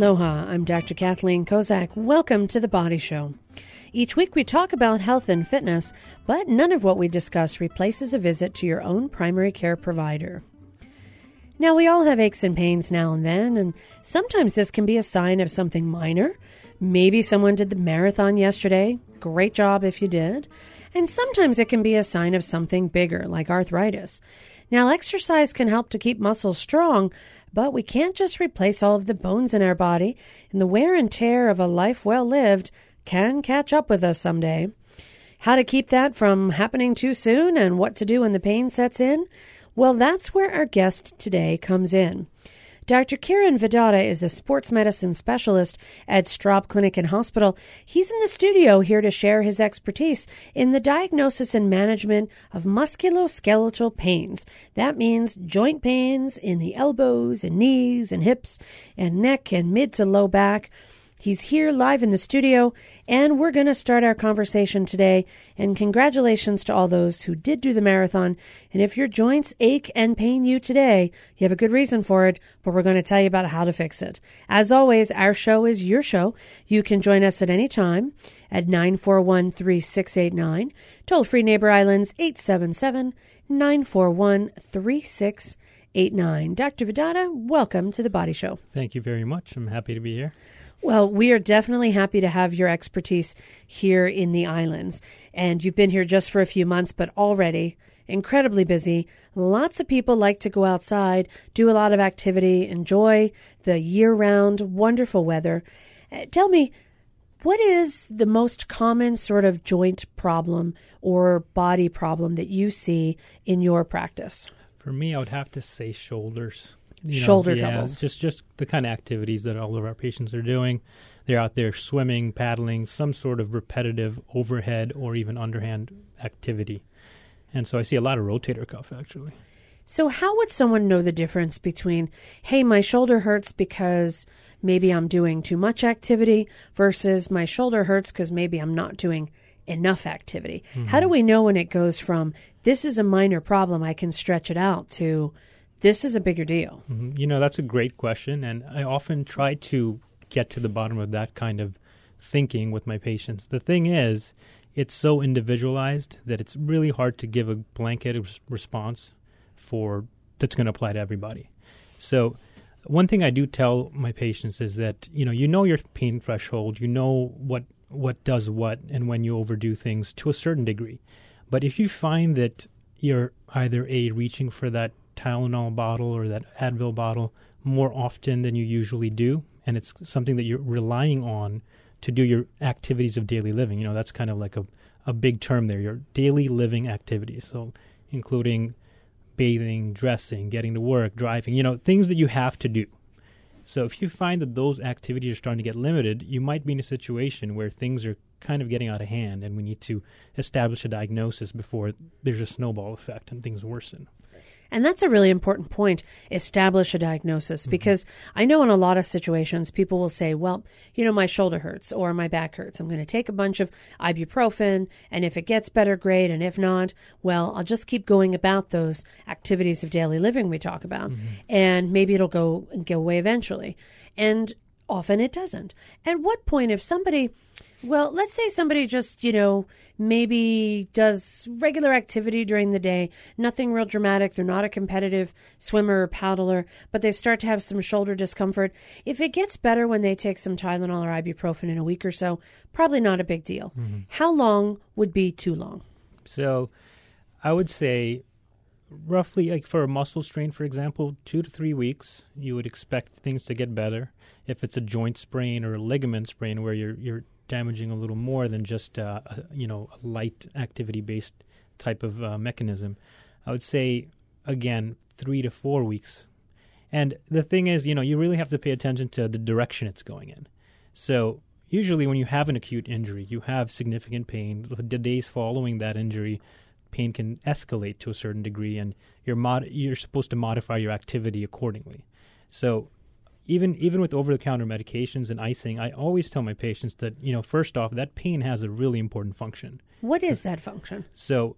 Aloha, I'm Dr. Kathleen Kozak. Welcome to The Body Show. Each week we talk about health and fitness, but none of what we discuss replaces a visit to your own primary care provider. Now, we all have aches and pains now and then, and sometimes this can be a sign of something minor. Maybe someone did the marathon yesterday. Great job if you did. And sometimes it can be a sign of something bigger, like arthritis. Now, exercise can help to keep muscles strong, but we can't just replace all of the bones in our body, and the wear and tear of a life well lived can catch up with us someday. How to keep that from happening too soon and what to do when the pain sets in? Well, that's where our guest today comes in. Dr. Kiran Vidata is a sports medicine specialist at Straub Clinic and Hospital. He's in the studio here to share his expertise in the diagnosis and management of musculoskeletal pains. That means joint pains in the elbows and knees and hips and neck and mid to low back. He's here live in the studio, and we're going to start our conversation today. And congratulations to all those who did do the marathon. And if your joints ache and pain you today, you have a good reason for it, but we're going to tell you about how to fix it. As always, our show is your show. You can join us at any time at 941 3689. Toll free Neighbor Islands 877 941 3689. Dr. Vidata, welcome to the Body Show. Thank you very much. I'm happy to be here. Well, we are definitely happy to have your expertise here in the islands. And you've been here just for a few months, but already incredibly busy. Lots of people like to go outside, do a lot of activity, enjoy the year round wonderful weather. Uh, tell me, what is the most common sort of joint problem or body problem that you see in your practice? For me, I would have to say shoulders you shoulder know, yeah, troubles. Just just the kind of activities that all of our patients are doing. They're out there swimming, paddling, some sort of repetitive overhead or even underhand activity. And so I see a lot of rotator cuff actually. So how would someone know the difference between, hey, my shoulder hurts because maybe I'm doing too much activity versus my shoulder hurts because maybe I'm not doing enough activity? Mm-hmm. How do we know when it goes from this is a minor problem, I can stretch it out to this is a bigger deal? Mm-hmm. You know, that's a great question. And I often try to get to the bottom of that kind of thinking with my patients. The thing is, it's so individualized that it's really hard to give a blanket response for that's going to apply to everybody. So, one thing I do tell my patients is that you know you know your pain threshold, you know what what does what, and when you overdo things to a certain degree. But if you find that you're either a reaching for that Tylenol bottle or that Advil bottle more often than you usually do, and it's something that you're relying on to do your activities of daily living. You know, that's kind of like a, a big term there, your daily living activities. So, including bathing, dressing, getting to work, driving, you know, things that you have to do. So, if you find that those activities are starting to get limited, you might be in a situation where things are kind of getting out of hand and we need to establish a diagnosis before there's a snowball effect and things worsen. And that's a really important point. Establish a diagnosis mm-hmm. because I know in a lot of situations people will say, well, you know, my shoulder hurts or my back hurts. I'm going to take a bunch of ibuprofen. And if it gets better, great. And if not, well, I'll just keep going about those activities of daily living we talk about. Mm-hmm. And maybe it'll go and go away eventually. And often it doesn't. At what point, if somebody, well, let's say somebody just, you know, maybe does regular activity during the day, nothing real dramatic. They're not a competitive swimmer or paddler, but they start to have some shoulder discomfort. If it gets better when they take some Tylenol or ibuprofen in a week or so, probably not a big deal. Mm-hmm. How long would be too long? So I would say roughly like for a muscle strain for example two to three weeks you would expect things to get better if it's a joint sprain or a ligament sprain where you're you're damaging a little more than just uh, a, you know a light activity based type of uh, mechanism. I would say again three to four weeks. And the thing is, you know, you really have to pay attention to the direction it's going in. So usually, when you have an acute injury, you have significant pain. The days following that injury, pain can escalate to a certain degree, and you're mod- you're supposed to modify your activity accordingly. So even even with over the counter medications and icing, I always tell my patients that, you know, first off, that pain has a really important function. What is that function? So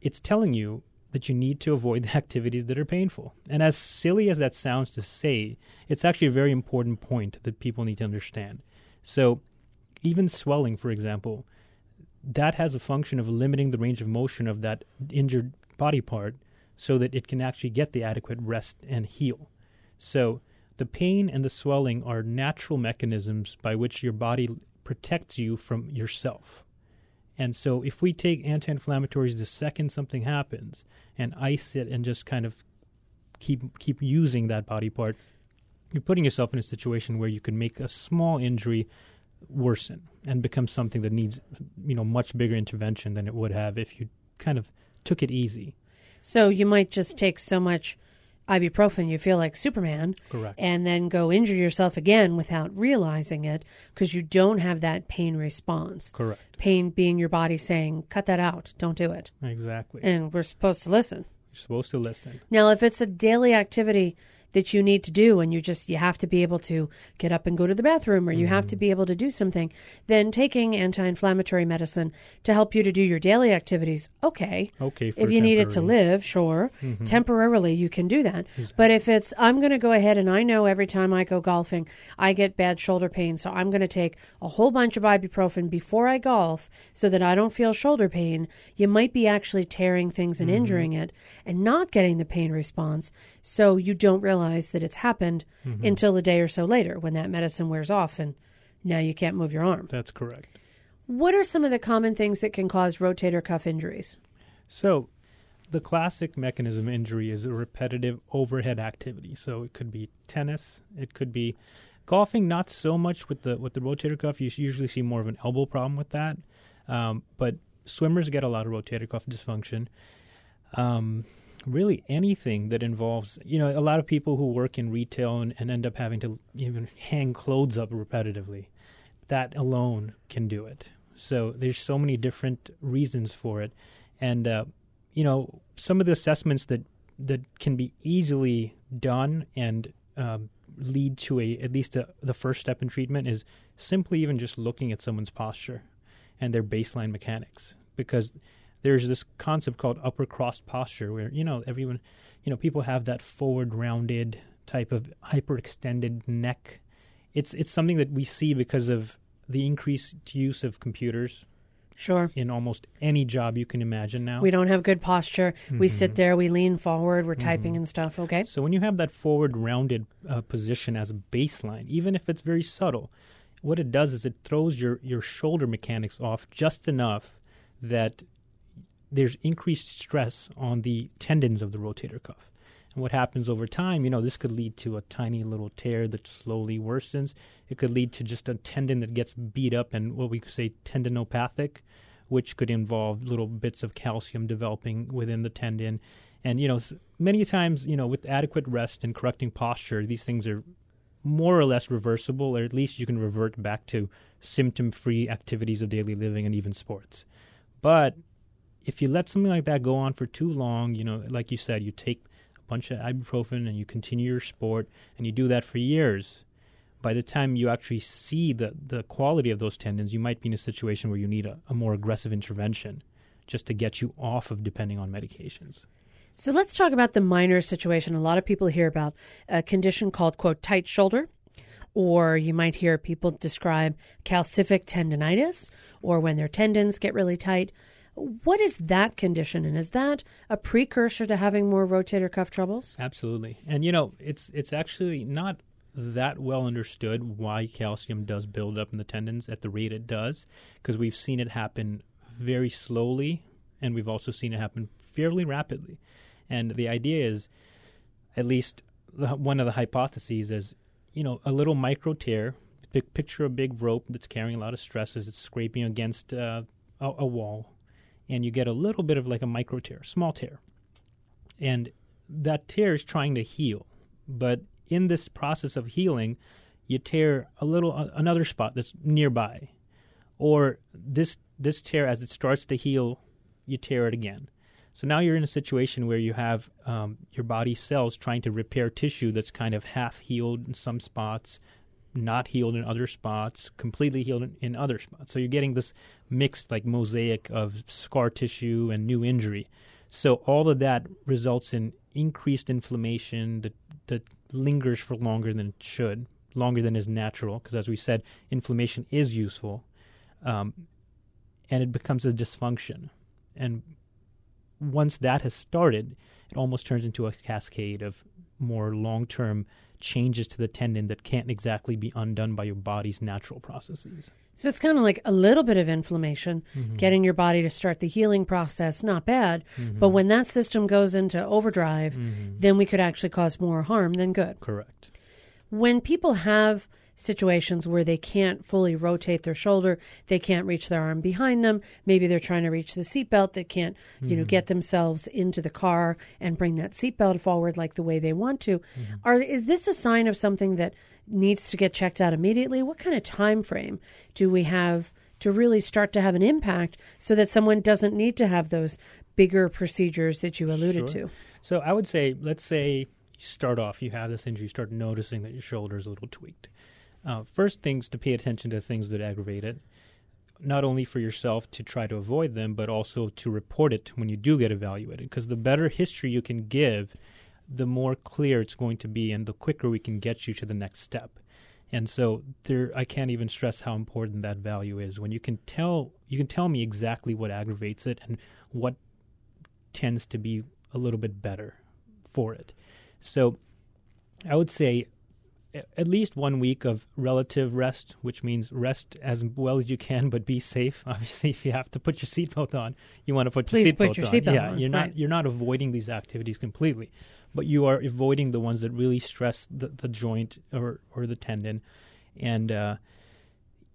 it's telling you that you need to avoid the activities that are painful. And as silly as that sounds to say, it's actually a very important point that people need to understand. So, even swelling, for example, that has a function of limiting the range of motion of that injured body part so that it can actually get the adequate rest and heal. So, the pain and the swelling are natural mechanisms by which your body protects you from yourself. And so, if we take anti inflammatories the second something happens and ice it and just kind of keep, keep using that body part, you're putting yourself in a situation where you can make a small injury worsen and become something that needs you know much bigger intervention than it would have if you kind of took it easy. So you might just take so much ibuprofen you feel like Superman, Correct. and then go injure yourself again without realizing it because you don't have that pain response. Correct. Pain being your body saying, "Cut that out, don't do it," Exactly. and we're supposed to listen. You're supposed to listen. Now, if it's a daily activity that you need to do and you just you have to be able to get up and go to the bathroom or you have to be able to do something then taking anti-inflammatory medicine to help you to do your daily activities okay. Okay. For if you need it to live sure. Mhm. temporarily you can do that. But if it's i'm going to go ahead and i know every time i go golfing i get bad shoulder pain so i'm going to take a whole bunch of ibuprofen before i golf so that i don't feel shoulder pain. You might be actually tearing things and injuring it and not getting the pain response so you don't realize that it's happened until a day or so later when that medicine wears off and now you can't move your arm That's correct. what are some of the common things that can cause rotator cuff injuries So, the classic mechanism injury is a repetitive overhead activity. So it could be tennis, it could be golfing. Not so much with the with the rotator cuff. You usually see more of an elbow problem with that. Um, but swimmers get a lot of rotator cuff dysfunction. Um, really, anything that involves you know a lot of people who work in retail and, and end up having to even hang clothes up repetitively. That alone can do it. So there's so many different reasons for it, and uh, you know some of the assessments that that can be easily done and um, lead to a at least a, the first step in treatment is simply even just looking at someone's posture and their baseline mechanics because there's this concept called upper crossed posture where you know everyone you know people have that forward rounded type of hyperextended neck it's it's something that we see because of the increased use of computers sure in almost any job you can imagine now We don't have good posture. We Mhm. sit there, we lean forward, we're typing Mhm. and stuff. Okay. So when you have that forward rounded uh, position as a baseline, even if it's very subtle, what it does is it throws your, your shoulder mechanics off just enough that there's increased stress on the tendons of the rotator cuff. And what happens over time, you know, this could lead to a tiny little tear that slowly worsens. It could lead to just a tendon that gets beat up and what we could say tendinopathic, which could involve little bits of calcium developing within the tendon. And, you know, many times, you know, with adequate rest and correcting posture, these things are more or less reversible, or at least you can revert back to symptom free activities of daily living and even sports. But if you let something like that go on for too long, you know, like you said, you take a bunch of ibuprofen and you continue your sport and you do that for years. By the time you actually see the, the quality of those tendons, you might be in a situation where you need a, a more aggressive intervention just to get you off of depending on medications. So let's talk about the minor situation. A lot of people hear about a condition called, quote, tight shoulder, or you might hear people describe calcific tendonitis, or when their tendons get really tight. What is that condition, and is that a precursor to having more rotator cuff troubles? Absolutely. And you know, it's it's actually not that well understood why calcium does build up in the tendons at the rate it does because we've seen it happen very slowly and we've also seen it happen fairly rapidly. And the idea is at least one of the hypotheses is you know, a little micro tear, pic- picture a big rope that's carrying a lot of stresses, it's scraping against uh, a, a wall and you get a little bit of like a micro tear, small tear. And that tear is trying to heal, but in this process of healing, you tear a little uh, another spot that's nearby, or this this tear as it starts to heal, you tear it again. So now you're in a situation where you have um, your body cells trying to repair tissue that's kind of half healed in some spots, not healed in other spots, completely healed in, in other spots. So you're getting this mixed like mosaic of scar tissue and new injury. So all of that results in increased inflammation that that lingers for longer than it should, longer than is natural. Because as we said, inflammation is useful, um, and it becomes a dysfunction. And once that has started, it almost turns into a cascade of more long term changes to the tendon that can't exactly be undone by your body's natural processes. So it's kind of like a little bit of inflammation, mm-hmm. getting your body to start the healing process, not bad. Mm-hmm. But when that system goes into overdrive, mm-hmm. then we could actually cause more harm than good. Correct. When people have situations where they can't fully rotate their shoulder, they can't reach their arm behind them. Maybe they're trying to reach the seatbelt, they can't, mm-hmm. you know, mm-hmm. get themselves into the car and bring that seatbelt forward like the way they want to. Mm-hmm. Are is this a sign of something that needs to get checked out immediately? What kind of time frame do we have to really start to have an impact so that someone doesn't need to have those bigger procedures that you alluded sure. to? So I would say, let's say you start off, you have this injury, you start noticing that your shoulder is a little tweaked. Uh, first things to pay attention to things that aggravate it, not only for yourself to try to avoid them, but also to report it when you do get evaluated. Because the better history you can give, the more clear it's going to be, and the quicker we can get you to the next step. And so there, I can't even stress how important that value is. When you can tell, you can tell me exactly what aggravates it and what tends to be a little bit better for it. So I would say at least one week of relative rest, which means rest as well as you can, but be safe. Obviously, if you have to put your seatbelt on, you want to put Please your seatbelt put your on. Seatbelt yeah, on. you're not right. you're not avoiding these activities completely, but you are avoiding the ones that really stress the, the joint or or the tendon, and uh,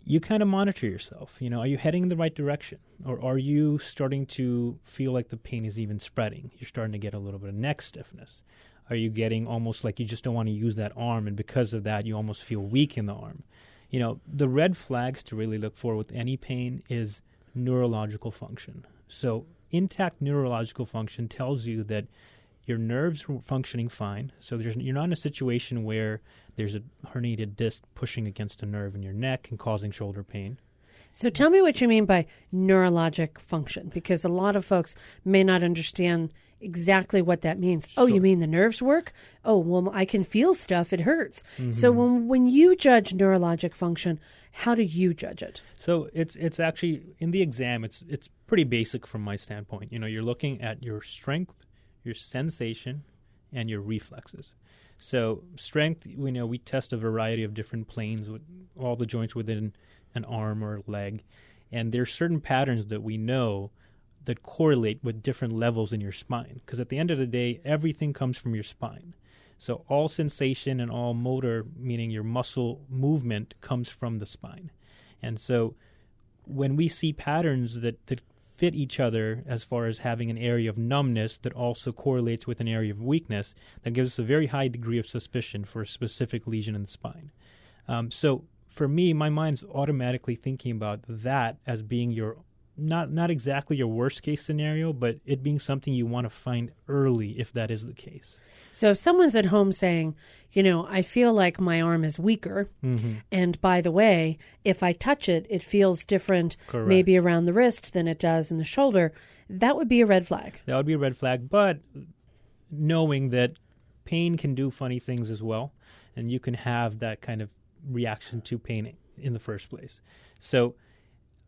you kind of monitor yourself. You know, are you heading in the right direction, or are you starting to feel like the pain is even spreading? You're starting to get a little bit of neck stiffness are you getting almost like you just don't want to use that arm and because of that you almost feel weak in the arm. You know the red flags to really look for with any pain is neurological function. So intact neurological function tells you that your nerves are functioning fine so you're not in a situation where there's a herniated disc pushing against a nerve in your neck and causing shoulder pain. So tell me what you mean by neurologic function, because a lot of folks may not understand exactly what that means. Sure. Oh, you mean the nerves work? Oh, well, I can feel stuff. It hurts. Mm-hmm. So when when you judge neurologic function, how do you judge it? So it's it's actually in the exam. It's it's pretty basic from my standpoint. You know, you're looking at your strength, your sensation, and your reflexes. So strength, we know we test a variety of different planes with all the joints within an arm or leg, and there's certain patterns that we know that correlate with different levels in your spine. Because at the end of the day, everything comes from your spine. So all sensation and all motor, meaning your muscle movement, comes from the spine. And so when we see patterns that, that fit each other as far as having an area of numbness that also correlates with an area of weakness, that gives us a very high degree of suspicion for a specific lesion in the spine. Um, so for me, my mind's automatically thinking about that as being your not not exactly your worst case scenario, but it being something you want to find early if that is the case. So if someone's at home saying, you know, I feel like my arm is weaker, mm-hmm. and by the way, if I touch it, it feels different, Correct. maybe around the wrist than it does in the shoulder, that would be a red flag. That would be a red flag, but knowing that pain can do funny things as well, and you can have that kind of reaction to pain in the first place. So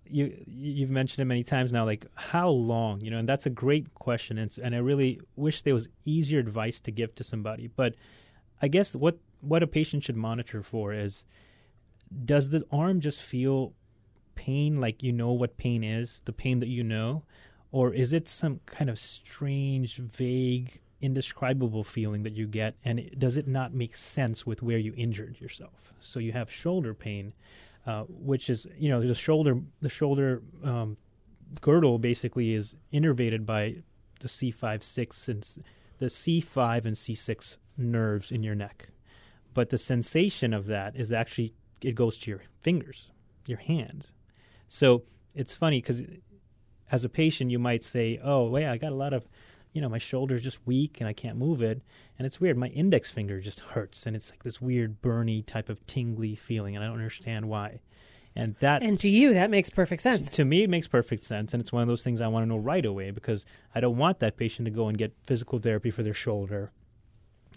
you you've mentioned it many times now like how long you know and that's a great question and, and i really wish there was easier advice to give to somebody but i guess what what a patient should monitor for is does the arm just feel pain like you know what pain is the pain that you know? Or is it some kind of strange vague indescribable feeling that you get and it, does it not make sense with where you injured yourself? So you have shoulder pain uh, which is you know the shoulder the shoulder um, girdle basically is innervated by the C5 6 and the C5 and C6 nerves in your neck, but the sensation of that is actually it goes to your fingers, your hand. So it's funny because as a patient you might say, "Oh, wait, I got a lot of." You know, my shoulder's just weak and I can't move it. And it's weird. My index finger just hurts and it's like this weird burny type of tingly feeling and I don't understand why. And that And to you, that makes perfect sense. to me, it makes perfect sense, and it's one of those things I want to know right away because I don't want that patient to go and get physical therapy for their shoulder,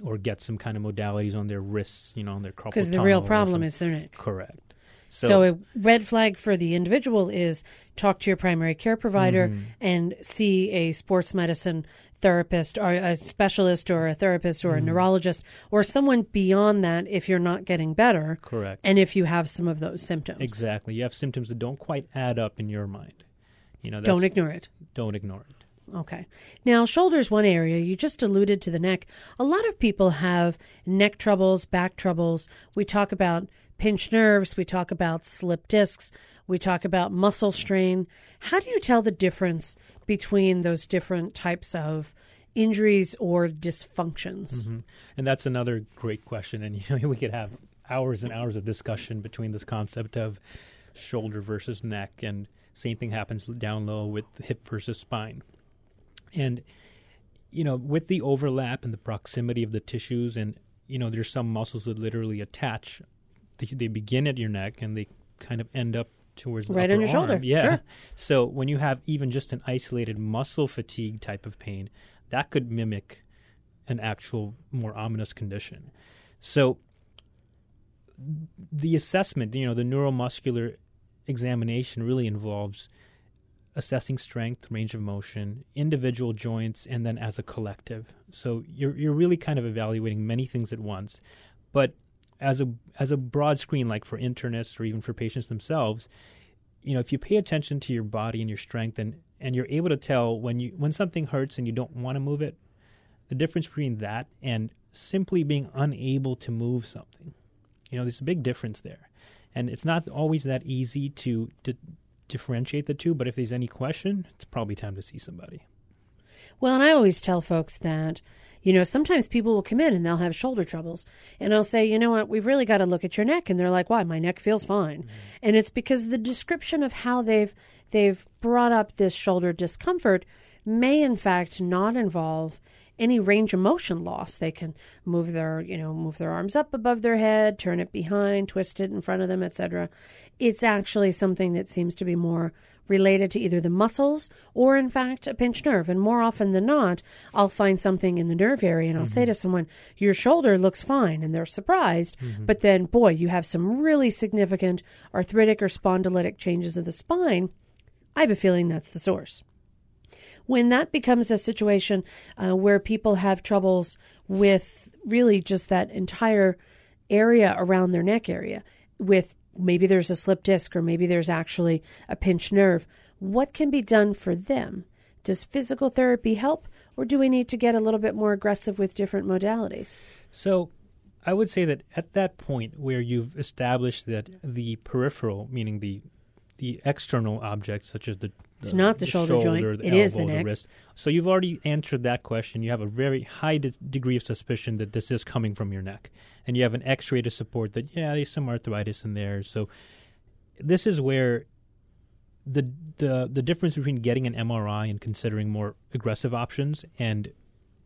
or get some kind of modalities on their wrists, you know, on their carpal Because the real problem is their neck. correct. So, a red flag for the individual is talk to your primary care provider Mm-hmm. and see a sports medicine therapist or a specialist or a therapist or a mm. neurologist or someone beyond that if you're not getting better correct. and if you have some of those symptoms. Exactly. You have symptoms that don't quite add up in your mind. You know, Don't ignore it. don't ignore it. Okay. Now, shoulders one area. You just alluded to the neck. A lot of people have neck troubles, back troubles. We talk about pinched nerves. We talk about slip discs. We talk about muscle strain. How do you tell the difference between those different types of injuries or dysfunctions? Mhm. And that's another great question. And you know, we could have hours and hours of discussion between this concept of shoulder versus neck, and same thing happens down low with hip versus spine. And you know, with the overlap and the proximity of the tissues, and you know, there's some muscles that literally attach. They, they begin at your neck and they kind of end up towards the Right on your shoulder. Yeah. sure. So when you have even just an isolated muscle fatigue type of pain, that could mimic an actual more ominous condition. So the assessment, you know, the neuromuscular examination really involves assessing strength, range of motion, individual joints, and then as a collective. So you're you're really kind of evaluating many things at once. But as a as a broad screen, like for internists or even for patients themselves, you know, if you pay attention to your body and your strength and, and you're able to tell when you when something hurts and you don't want to move it, the difference between that and simply being unable to move something. You know, there's a big difference there. And it's not always that easy to, to differentiate the two, but if there's any question, it's probably time to see somebody. Well, and I always tell folks that, you know, sometimes people will come in and they'll have shoulder troubles. And I'll say, you know what, we've really got to look at your neck. And they're like, why? My neck feels fine. Mm-hmm. And it's because the description of how they've they've brought up this shoulder discomfort may in fact not involve any range of motion loss. They can move their, you know, move their arms up above their head, turn it behind, twist it in front of them, etc. It's actually something that seems to be more related to either the muscles or in fact a pinched nerve. And more often than not, I'll find something in the nerve area and I'll say to someone, "Your shoulder looks fine." And they're surprised, but then boy, you have some really significant arthritic or spondylitic changes of the spine. I have a feeling that's the source when that becomes a situation uh, where people have troubles with really just that entire area around their neck area, with maybe there's a slip disc or maybe there's actually a pinched nerve, what can be done for them? Does physical therapy help, or do we need to get a little bit more aggressive with different modalities? So I would say that at that point where you've established that the peripheral, meaning the the external objects such as the It's not the shoulder joint, the elbow it is the elbow, neck. wrist. So you've already answered that question. You have a very high de- degree of suspicion that this is coming from your neck, and you have an X-ray to support that. Yeah, there's some arthritis in there. So this is where the the the difference between getting an MRI and considering more aggressive options and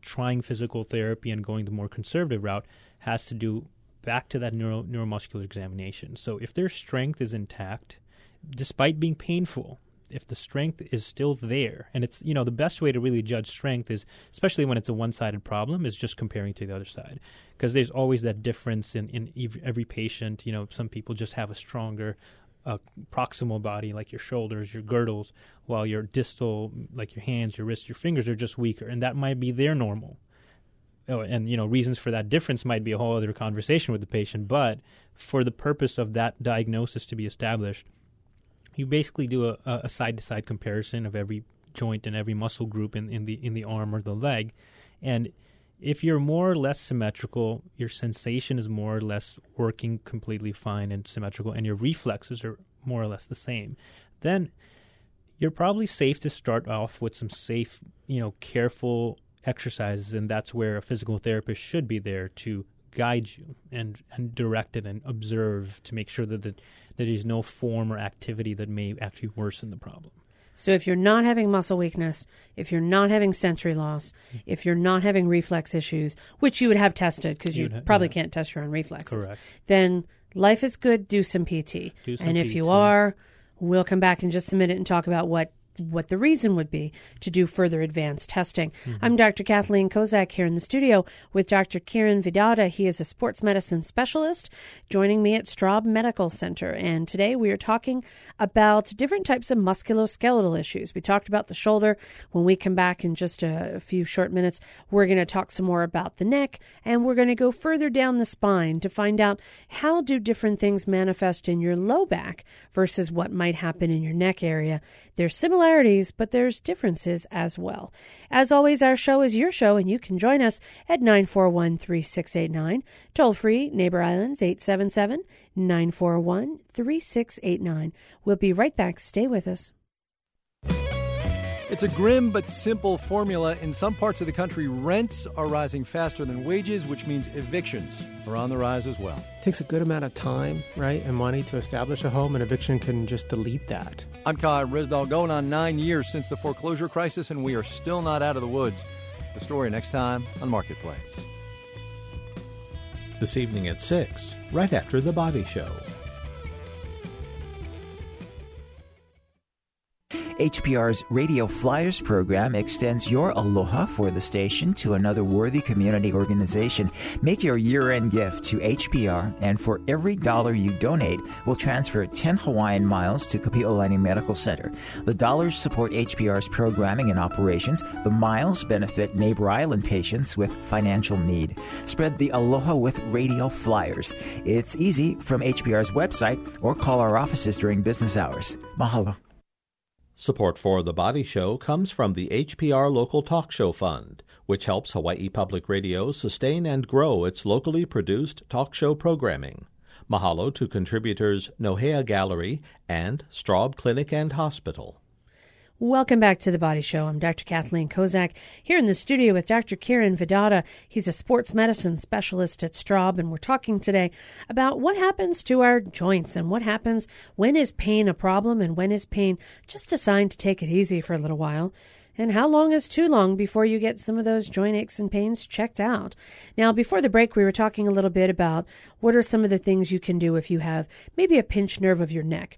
trying physical therapy and going the more conservative route has to do back to that neuro, neuromuscular examination. So if their strength is intact, despite being painful, if the strength is still there, and it's you know the best way to really judge strength is, especially when it's a one-sided problem, is just comparing to the other side, because there's always that difference in in ev- every patient. You know, some people just have a stronger uh, proximal body, like your shoulders, your girdles, while your distal, like your hands, your wrists, your fingers, are just weaker, and that might be their normal. Oh, and you know reasons for that difference might be a whole other conversation with the patient, but for the purpose of that diagnosis to be established, you basically do a, a side-to-side comparison of every joint and every muscle group in, in the in the arm or the leg, and if you're more or less symmetrical, your sensation is more or less working completely fine and symmetrical, and your reflexes are more or less the same, then you're probably safe to start off with some safe, you know, careful exercises, and that's where a physical therapist should be there to guide you and, and direct it and observe to make sure that, the, that there's no form or activity that may actually worsen the problem. So if you're not having muscle weakness, if you're not having sensory loss, mm-hmm. if you're not having reflex issues, which you would have tested because You you would ha- probably yeah. can't test your own reflexes, Correct. then life is good, do some PT. Do some and if you are, we'll come back in just a minute and talk about what what the reason would be to do further advanced testing. Mm-hmm. I'm Dr. Kathleen Kozak here in the studio with Dr. Kiran Vidata. He is a sports medicine specialist joining me at Straub Medical Center. And today we are talking about different types of musculoskeletal issues. We talked about the shoulder. When we come back in just a, a few short minutes, we're going to talk some more about the neck and we're going to go further down the spine to find out how do different things manifest in your low back versus what might happen in your neck area. There's similarities, but there's differences as well. As always, our show is your show, and you can join us at 941 3689. Toll free, Neighbor Islands 877 941 3689. We'll be right back. Stay with us. It's a grim but simple formula. In some parts of the country, rents are rising faster than wages, which means evictions are on the rise as well. It takes a good amount of time, right, and money to establish a home, and eviction can just delete that. I'm Kai Ryssdal, going on nine years since the foreclosure crisis, and we are still not out of the woods. The story next time on Marketplace. This evening at 6, right after The Body Show. HPR's Radio Flyers program extends your aloha for the station to another worthy community organization. Make your year end gift to HPR, and for every dollar you donate, we'll transfer 10 Hawaiian miles to Kapi'olani Medical Center. The dollars support HPR's programming and operations. The miles benefit Neighbor Island patients with financial need. Spread the aloha with Radio Flyers. It's easy from HPR's website or call our offices during business hours. Mahalo. Support for The Body Show comes from the HPR Local Talk Show Fund, which helps Hawaii Public Radio sustain and grow its locally produced talk show programming. Mahalo to contributors Nohea Gallery and Straub Clinic and Hospital. Welcome back to the Body Show. I'm Dr. Kathleen Kozak here in the studio with Dr. Kiran Vidata. He's a sports medicine specialist at Straub, and we're talking today about what happens to our joints and what happens when is pain a problem and when is pain just a sign to take it easy for a little while. And how long is too long before you get some of those joint aches and pains checked out? Now, before the break, we were talking a little bit about what are some of the things you can do if you have maybe a pinched nerve of your neck.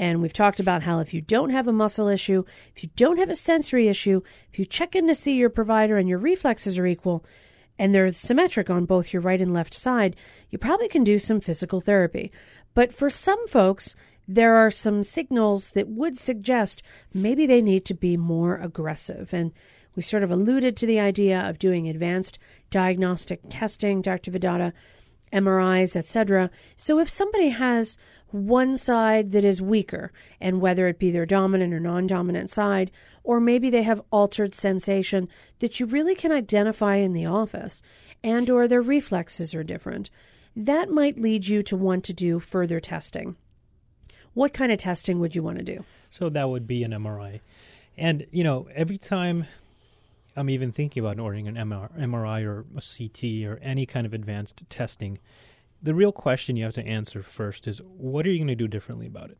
And we've talked about how if you don't have a muscle issue, if you don't have a sensory issue, if you check in to see your provider and your reflexes are equal, and they're symmetric on both your right and left side, you probably can do some physical therapy. But for some folks, there are some signals that would suggest maybe they need to be more aggressive. And we sort of alluded to the idea of doing advanced diagnostic testing, Dr. Vidata, MRIs, etc. So if somebody has one side that is weaker, and whether it be their dominant or non dominant side, or maybe they have altered sensation that you really can identify in the office, and or their reflexes are different, that might lead you to want to do further testing. What kind of testing would you want to do? So that would be an MRI. And, you know, every time I'm even thinking about ordering an MRI or a CT or any kind of advanced testing, the real question you have to answer first is what are you going to do differently about it?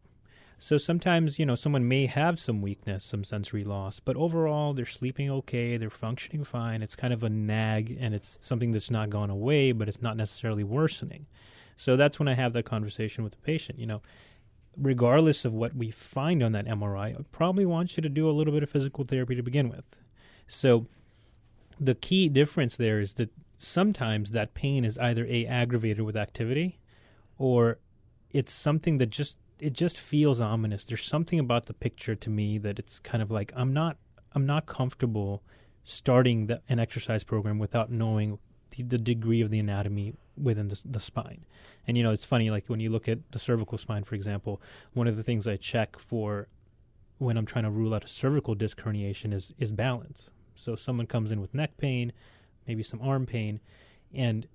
So sometimes, you know, someone may have some weakness, some sensory loss, but overall they're sleeping okay, they're functioning fine. It's kind of a nag and it's something that's not gone away, but it's not necessarily worsening. So that's when I have that conversation with the patient. You know, regardless of what we find on that MRI, I probably want you to do a little bit of physical therapy to begin with. So the key difference there is that sometimes that pain is either a aggravated with activity or it's something that just it just feels ominous. There's something about the picture to me that it's kind of like I'm not I'm not comfortable starting the, an exercise program without knowing the, the degree of the anatomy within the, the spine. And you know, it's funny like when you look at the cervical spine, for example, one of the things I check for when I'm trying to rule out a cervical disc herniation is is balance. So someone comes in with neck pain, maybe some arm pain, and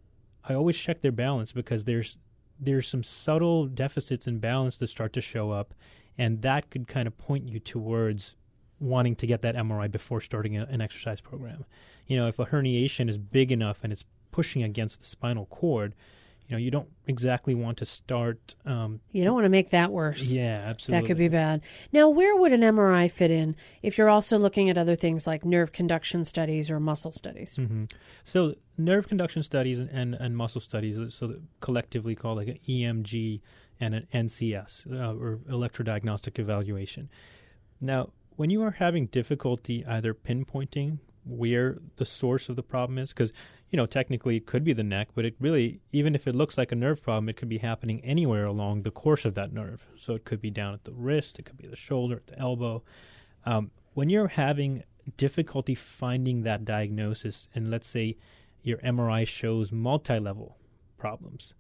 I always check their balance because there's there's some subtle deficits in balance that start to show up, and that could kind of point you towards wanting to get that MRI before starting a, an exercise program. You know, if a herniation is big enough and it's pushing against the spinal cord, you know, you don't exactly want to start. Um, You don't want to make that worse. yeah, absolutely. That could be bad. Now, where would an MRI fit in if you're also looking at other things like nerve conduction studies or muscle studies? hmm So nerve conduction studies and, and, and muscle studies, so collectively called like an EMG and an NCS uh, or electrodiagnostic evaluation. Now, when you are having difficulty either pinpointing where the source of the problem is, because you know technically it could be the neck, but it really even if it looks like a nerve problem, it could be happening anywhere along the course of that nerve. So it could be down at the wrist, it could be the shoulder, at the elbow. Um, when you're having difficulty finding that diagnosis, and let's say your MRI shows multi-level problems,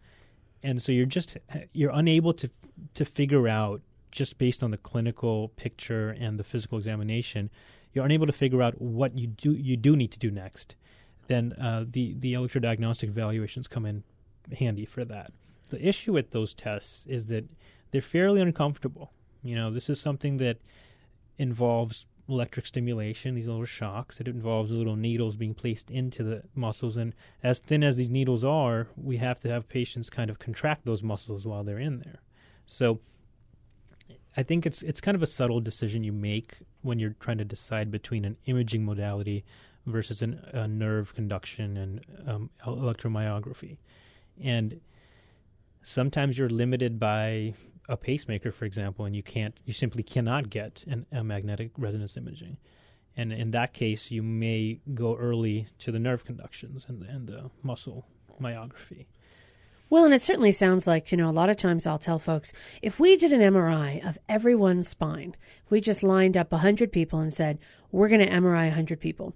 and so you're just you're unable to to figure out just based on the clinical picture and the physical examination, you're unable to figure out what you do you do need to do next. Then uh, the the electrodiagnostic evaluations come in handy for that. The issue with those tests is that they're fairly uncomfortable. You know, this is something that involves electric stimulation, these little shocks. It involves little needles being placed into the muscles. And as thin as these needles are, we have to have patients kind of contract those muscles while they're in there. So I think it's it's kind of a subtle decision you make when you're trying to decide between an imaging modality versus an, a nerve conduction and um, electromyography. And sometimes you're limited by a pacemaker, for example, and you can't, you simply cannot get an, a magnetic resonance imaging. And in that case, you may go early to the nerve conductions and, and the muscle myography. Well, and it certainly sounds like, you know, a lot of times I'll tell folks if we did an MRI of everyone's spine, we just lined up 100 people and said, we're going to MRI 100 people,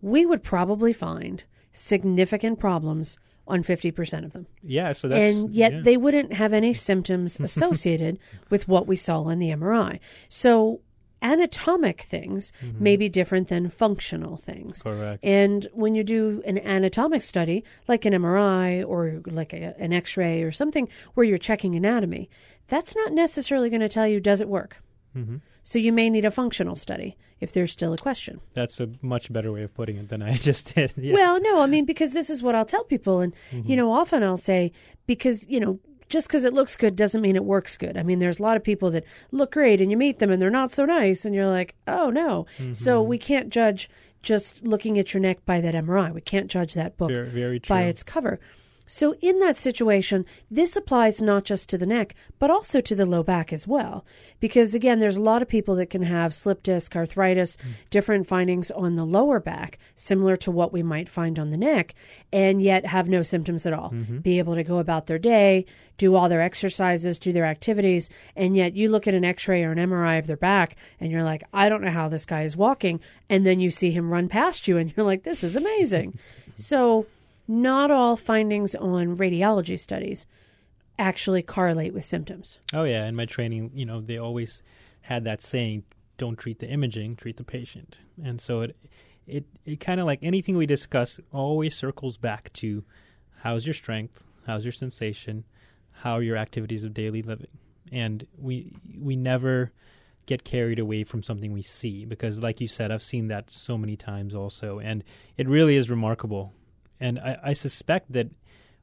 we would probably find significant problems on 50% of them. Yeah, so that's and yet yeah. they wouldn't have any symptoms associated with what we saw in the MRI. So anatomic things mm-hmm. may be different than functional things. Correct. And when you do an anatomic study, like an MRI or like a, an x ray or something where you're checking anatomy, that's not necessarily going to tell you does it work. Mm-hmm. So you may need a functional study if there's still a question. That's a much better way of putting it than I just did. Yeah. Well, no, I mean, because this is what I'll tell people. And, you know, often I'll say, because, you know, just because it looks good doesn't mean it works good. I mean, there's a lot of people that look great and you meet them and they're not so nice. And you're like, oh, no. So we can't judge just looking at your neck by that MRI. We can't judge that book very, very by its cover. So, in that situation, this applies not just to the neck, but also to the low back as well. Because again, there's a lot of people that can have slip disc, arthritis, hmm. different findings on the lower back, similar to what we might find on the neck, and yet have no symptoms at all. Mm-hmm. Be able to go about their day, do all their exercises, do their activities, and yet you look at an x ray or an MRI of their back and you're like, I don't know how this guy is walking. And then you see him run past you and you're like, this is amazing. so, not all findings on radiology studies actually correlate with symptoms. Oh yeah, in my training, you know, they always had that saying, "Don't treat the imaging, treat the patient." And so it it it kind of like anything we discuss always circles back to how's your strength, how's your sensation, how are your activities of daily living, and we we never get carried away from something we see because, like you said, I've seen that so many times also, and it really is remarkable. And I, I suspect that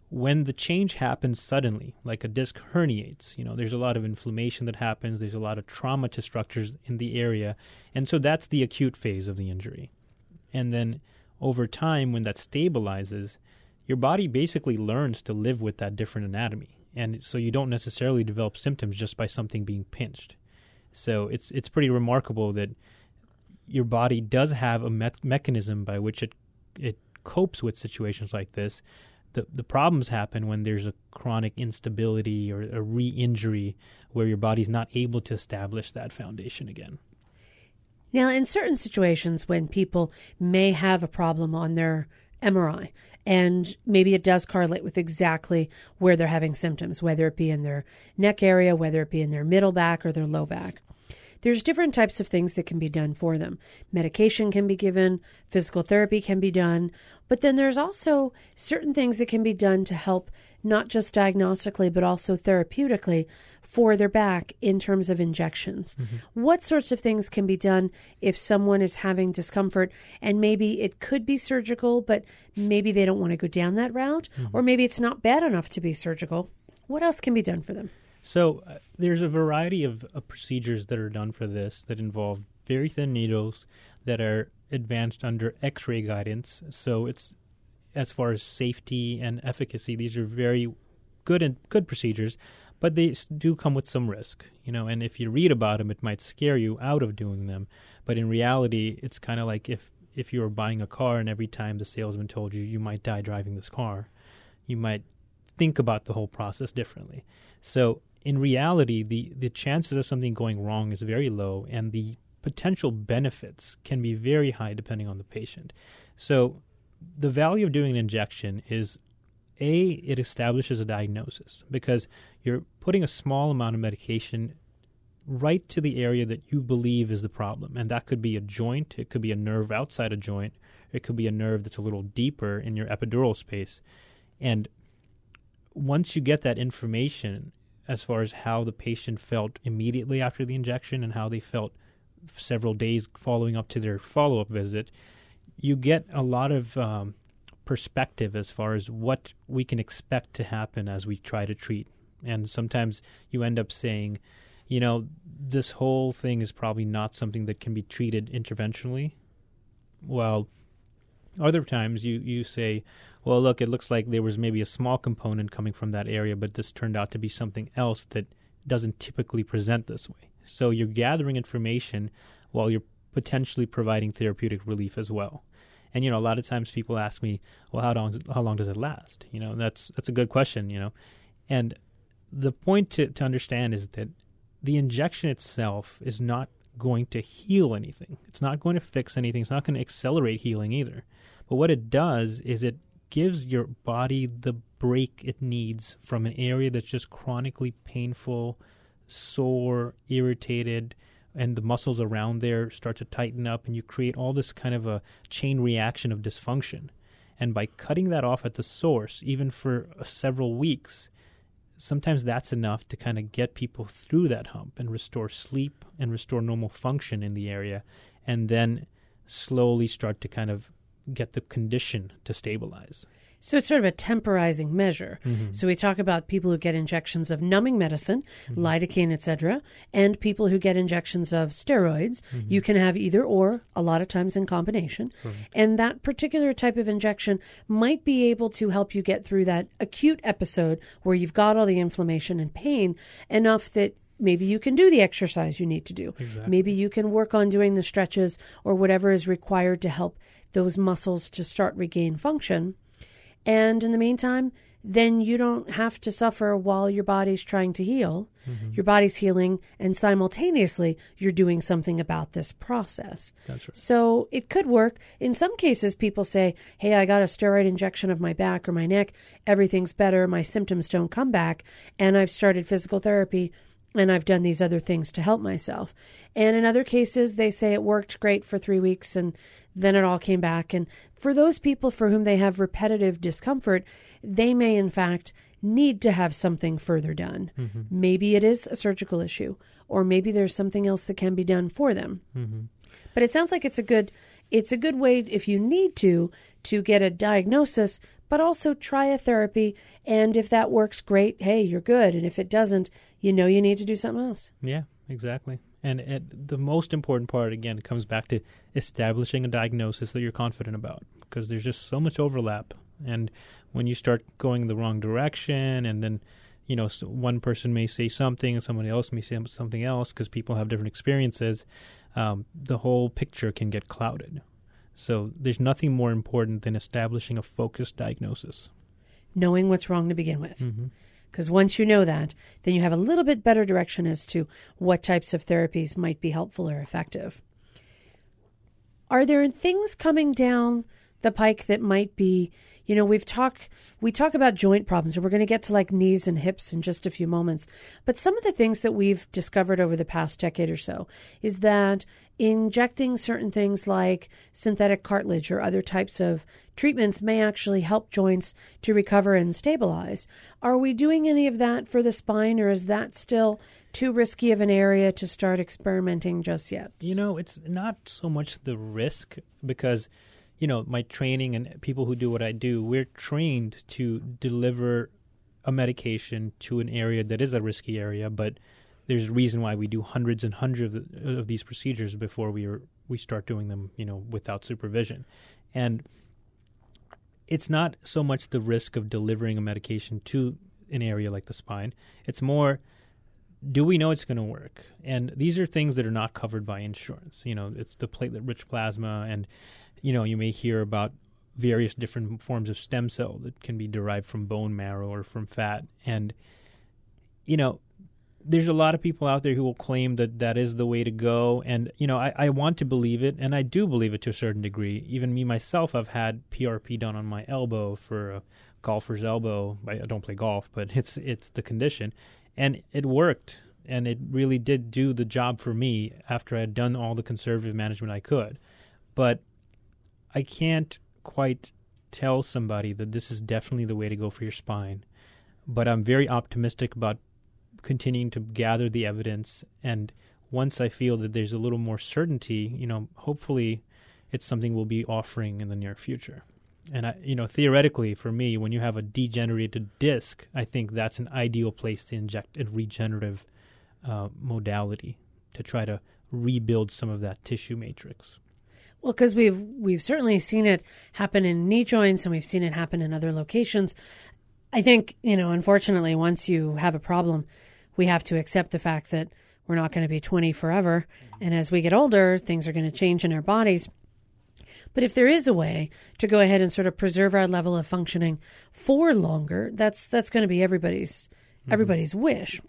when the change happens suddenly, like a disc herniates, you know, there's a lot of inflammation that happens, there's a lot of trauma to structures in the area, and so that's the acute phase of the injury. And then over time, when that stabilizes, your body basically learns to live with that different anatomy. And so you don't necessarily develop symptoms just by something being pinched. So it's it's pretty remarkable that your body does have a me- mechanism by which it it copes with situations like this. The the problems happen when there's a chronic instability or a re-injury where your body's not able to establish that foundation again. Now, in certain situations when people may have a problem on their MRI, and maybe it does correlate with exactly where they're having symptoms, whether it be in their neck area, whether it be in their middle back or their low back. there's different types of things that can be done for them. Medication can be given, physical therapy can be done, but then there's also certain things that can be done to help not just diagnostically but also therapeutically for their back in terms of injections. What sorts of things can be done if someone is having discomfort and maybe it could be surgical, but maybe they don't want to go down that route, or maybe it's not bad enough to be surgical? What else can be done for them? So uh, there's a variety of, of procedures that are done for this that involve very thin needles that are advanced under X-ray guidance. So it's as far as safety and efficacy, these are very good and good procedures, but they do come with some risk, you know. And if you read about them, it might scare you out of doing them. But in reality, it's kind of like if if you were buying a car and every time the salesman told you you might die driving this car, you might think about the whole process differently. So in reality, the the chances of something going wrong is very low, and the potential benefits can be very high depending on the patient. So the value of doing an injection is a it establishes a diagnosis because you're putting a small amount of medication right to the area that you believe is the problem and that could be a joint it could be a nerve outside a joint it could be a nerve that's a little deeper in your epidural space and once you get that information as far as how the patient felt immediately after the injection and how they felt several days following up to their follow-up visit you get a lot of um, perspective as far as what we can expect to happen as we try to treat. And sometimes you end up saying, you know, this whole thing is probably not something that can be treated interventionally. Well, other times you, you say, well, look, it looks like there was maybe a small component coming from that area, but this turned out to be something else that doesn't typically present this way. So you're gathering information while you're potentially providing therapeutic relief as well. And you know, a lot of times people ask me, "Well, how long how long does it last?" You know, that's that's a good question. You know, and the point to to understand is that the injection itself is not going to heal anything. It's not going to fix anything. It's not going to accelerate healing either. But what it does is it gives your body the break it needs from an area that's just chronically painful, sore, irritated, and the muscles around there start to tighten up, and you create all this kind of a chain reaction of dysfunction. And by cutting that off at the source, even for uh, several weeks, sometimes that's enough to kind of get people through that hump and restore sleep and restore normal function in the area, and then slowly start to kind of get the condition to stabilize. So it's sort of a temporizing measure. Mm-hmm. So we talk about people who get injections of numbing medicine, mm-hmm. lidocaine, etc., and people who get injections of steroids. Mm-hmm. You can have either or, a lot of times in combination. And that particular type of injection might be able to help you get through that acute episode where you've got all the inflammation and pain enough that maybe you can do the exercise you need to do. Maybe you can work on doing the stretches or whatever is required to help those muscles to start regain function. And in the meantime, then you don't have to suffer while your body's trying to heal. Mm-hmm. Your body's healing, and simultaneously, you're doing something about this process. That's right. So it could work. In some cases, people say, Hey, I got a steroid injection of my back or my neck. Everything's better. My symptoms don't come back. And I've started physical therapy and I've done these other things to help myself. And in other cases, they say it worked great for three weeks and then it all came back. And for those people for whom they have repetitive discomfort, they may in fact need to have something further done. Mm-hmm. Maybe it is a surgical issue, or maybe there's something else that can be done for them. Mm-hmm. But it sounds like it's a good it's a good way if you need to to get a diagnosis, but also try a therapy. And if that works, great. Hey, you're good. And if it doesn't, you know you need to do something else. Yeah, exactly. And it, the most important part, again, comes back to establishing a diagnosis that you're confident about because there's just so much overlap. And when you start going the wrong direction, and then, you know, one person may say something and somebody else may say something else because people have different experiences, um, the whole picture can get clouded. So there's nothing more important than establishing a focused diagnosis. Knowing what's wrong to begin with. Mm-hmm. Because once you know that, then you have a little bit better direction as to what types of therapies might be helpful or effective. Are there things coming down the pike that might be you know we've talked we talk about joint problems and we're going to get to like knees and hips in just a few moments. But some of the things that we've discovered over the past decade or so is that injecting certain things like synthetic cartilage or other types of treatments may actually help joints to recover and stabilize. Are we doing any of that for the spine or is that still too risky of an area to start experimenting just yet? You know it's not so much the risk because you know, my training and people who do what I do, we're trained to deliver a medication to an area that is a risky area, but there's a reason why we do hundreds and hundreds of, these procedures before we are, we start doing them, you know, without supervision. And it's not so much the risk of delivering a medication to an area like the spine. It's more do we know it's going to work? And these are things that are not covered by insurance. You know, it's the platelet rich plasma and you know, you may hear about various different forms of stem cell that can be derived from bone marrow or from fat. And, you know, there's a lot of people out there who will claim that that is the way to go. And, you know, I, I want to believe it, and I do believe it to a certain degree. Even me myself, I've had PRP done on my elbow for a golfer's elbow. I don't play golf, but it's it's the condition. And it worked. And it really did do the job for me after I had done all the conservative management I could. But I can't quite tell somebody that this is definitely the way to go for your spine, but I'm very optimistic about continuing to gather the evidence. And once I feel that there's a little more certainty, you know, hopefully it's something we'll be offering in the near future. And I, you know, theoretically, for me, when you have a degenerated disc, I think that's an ideal place to inject a regenerative uh, modality to try to rebuild some of that tissue matrix. Well, because we've we've certainly seen it happen in knee joints, and we've seen it happen in other locations. I think you know, unfortunately, once you have a problem, we have to accept the fact that we're not going to be 20 forever, and as we get older, things are going to change in our bodies. But if there is a way to go ahead and sort of preserve our level of functioning for longer, that's that's going to be everybody's mm-hmm. everybody's wish.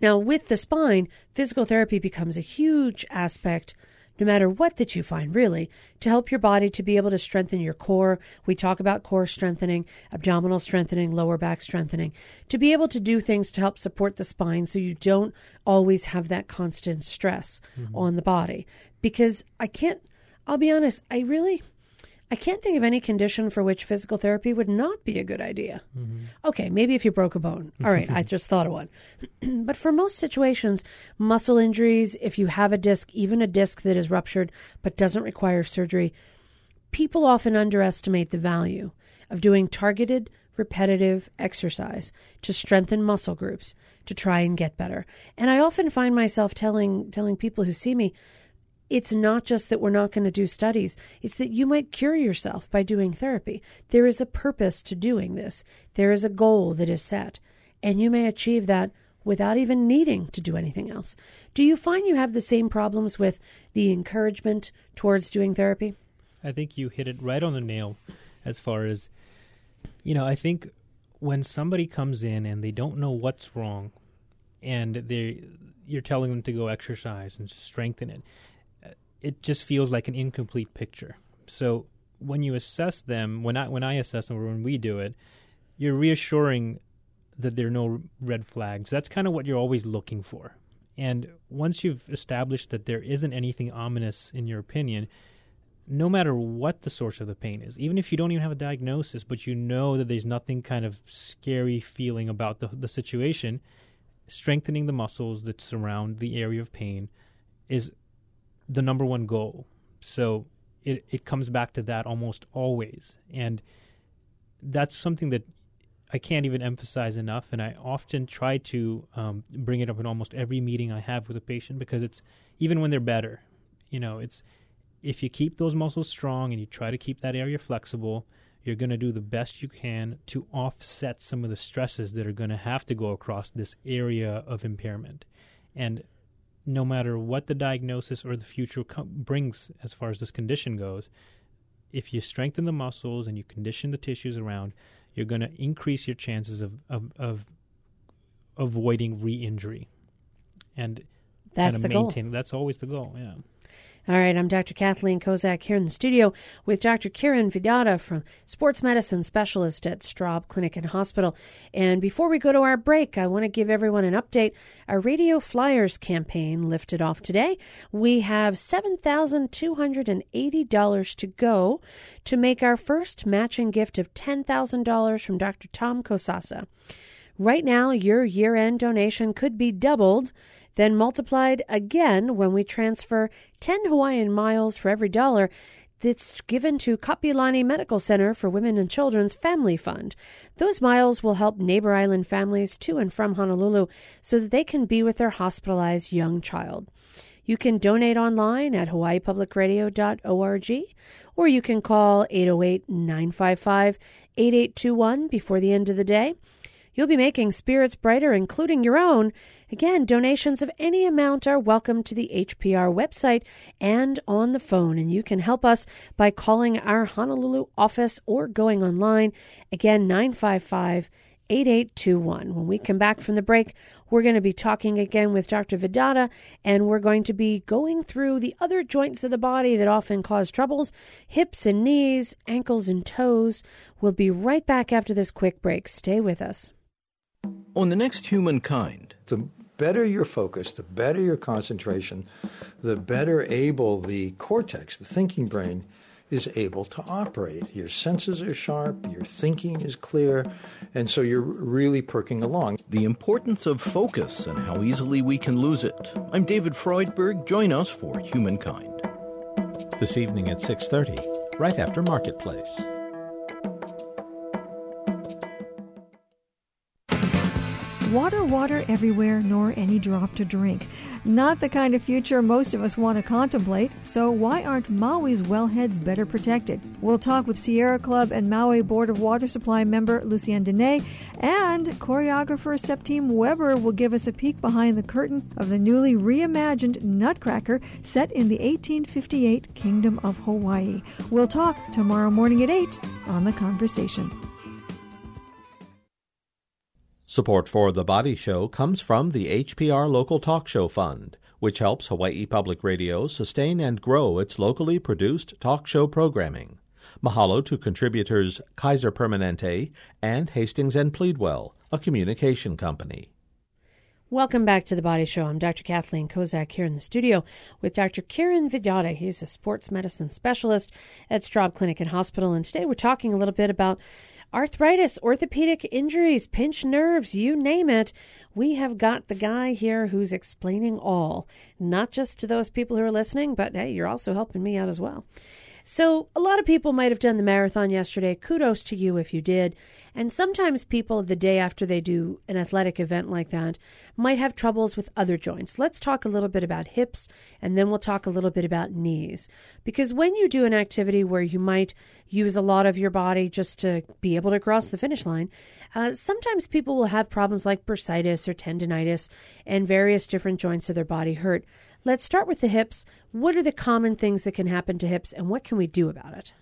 Now, with the spine, physical therapy becomes a huge aspect no matter what that you find, really, to help your body to be able to strengthen your core. We talk about core strengthening, abdominal strengthening, lower back strengthening, to be able to do things to help support the spine so you don't always have that constant stress mm-hmm. on the body. Because I can't, I'll be honest, I really I can't think of any condition for which physical therapy would not be a good idea. Mm-hmm. Okay, maybe if you broke a bone. All right, I just thought of one. but for most situations, muscle injuries, if you have a disc, even a disc that is ruptured but doesn't require surgery, people often underestimate the value of doing targeted, repetitive exercise to strengthen muscle groups to try and get better. And I often find myself telling telling people who see me, it's not just that we're not going to do studies, it's that you might cure yourself by doing therapy. There is a purpose to doing this, there is a goal that is set, and you may achieve that without even needing to do anything else. Do you find you have the same problems with the encouragement towards doing therapy? I think you hit it right on the nail as far as, you know, I think when somebody comes in and they don't know what's wrong and they you're telling them to go exercise and strengthen it it just feels like an incomplete picture. So when you assess them, when I when I assess them or when we do it, you're reassuring that there are no red flags. That's kind of what you're always looking for. And once you've established that there isn't anything ominous in your opinion, no matter what the source of the pain is, even if you don't even have a diagnosis, but you know that there's nothing kind of scary feeling about the, the situation, strengthening the muscles that surround the area of pain is the number one goal. So it it comes back to that almost always, and that's something that I can't even emphasize enough. And I often try to um, bring it up in almost every meeting I have with a patient because it's even when they're better, you know, it's if you keep those muscles strong and you try to keep that area flexible, you're going to do the best you can to offset some of the stresses that are going to have to go across this area of impairment. And no matter what the diagnosis or the future co- brings as far as this condition goes, if you strengthen the muscles and you condition the tissues around, you're going to increase your chances of, of, of avoiding re-injury. And that's the maintain, goal. That's always the goal. Yeah. All right, I'm Dr. Kathleen Kozak here in the studio with Dr. Kiran Vidata from Sports Medicine Specialist at Straub Clinic and Hospital. And before we go to our break, I want to give everyone an update. Our Radio Flyers campaign lifted off today. We have $7,280 to go to make our first matching gift of $10,000 from Dr. Tom Kosasa. Right now, your year end donation could be doubled then multiplied again when we transfer 10 Hawaiian miles for every dollar that's given to Kapiolani Medical Center for Women and Children's Family Fund. Those miles will help neighbor island families to and from Honolulu so that they can be with their hospitalized young child. You can donate online at hawaiipublicradio.org or you can call 808 955 8821 before the end of the day. You'll be making spirits brighter, including your own. Again, donations of any amount are welcome to the HPR website and on the phone, and you can help us by calling our Honolulu office or going online. Again, 955 8821. When we come back from the break, we're going to be talking again with Dr. Vidata, and we're going to be going through the other joints of the body that often cause troubles hips and knees, ankles and toes. We'll be right back after this quick break. Stay with us. On the next humankind, the better your focus, the better your concentration, the better able the cortex, the thinking brain, is able to operate. Your senses are sharp, your thinking is clear, and so you're really perking along. The importance of focus and how easily we can lose it. I'm David Freudberg. Join us for Humankind. This evening at 6:30, right after Marketplace. Water, water everywhere, nor any drop to drink. Not the kind of future most of us want to contemplate, so why aren't Maui's wellheads better protected? We'll talk with Sierra Club and Maui Board of Water Supply member Lucienne de Naie, and choreographer Septime Weber will give us a peek behind the curtain of the newly reimagined Nutcracker set in the 1858 Kingdom of Hawaii. We'll talk tomorrow morning at 8 on The Conversation. Support for The Body Show comes from the HPR Local Talk Show Fund, which helps Hawaii Public Radio sustain and grow its locally produced talk show programming. Mahalo to contributors Kaiser Permanente and Hastings and Pleadwell, a communication company. Welcome back to the Body Show. I'm Dr. Kathleen Kozak here in the studio with Dr. Kiran Vidata. He's a sports medicine specialist at Straub Clinic and Hospital. And today we're talking a little bit about arthritis, orthopedic injuries, pinched nerves, you name it. We have got the guy here who's explaining all, not just to those people who are listening, but hey, you're also helping me out as well. So, a lot of people might have done the marathon yesterday. Kudos to you if you did. And sometimes people, the day after they do an athletic event like that, might have troubles with other joints. Let's talk a little bit about hips and then we'll talk a little bit about knees. Because when you do an activity where you might use a lot of your body just to be able to cross the finish line, uh, sometimes people will have problems like bursitis or tendonitis and various different joints of their body hurt. Let's start with the hips. What are the common things that can happen to hips, and what can we do about it?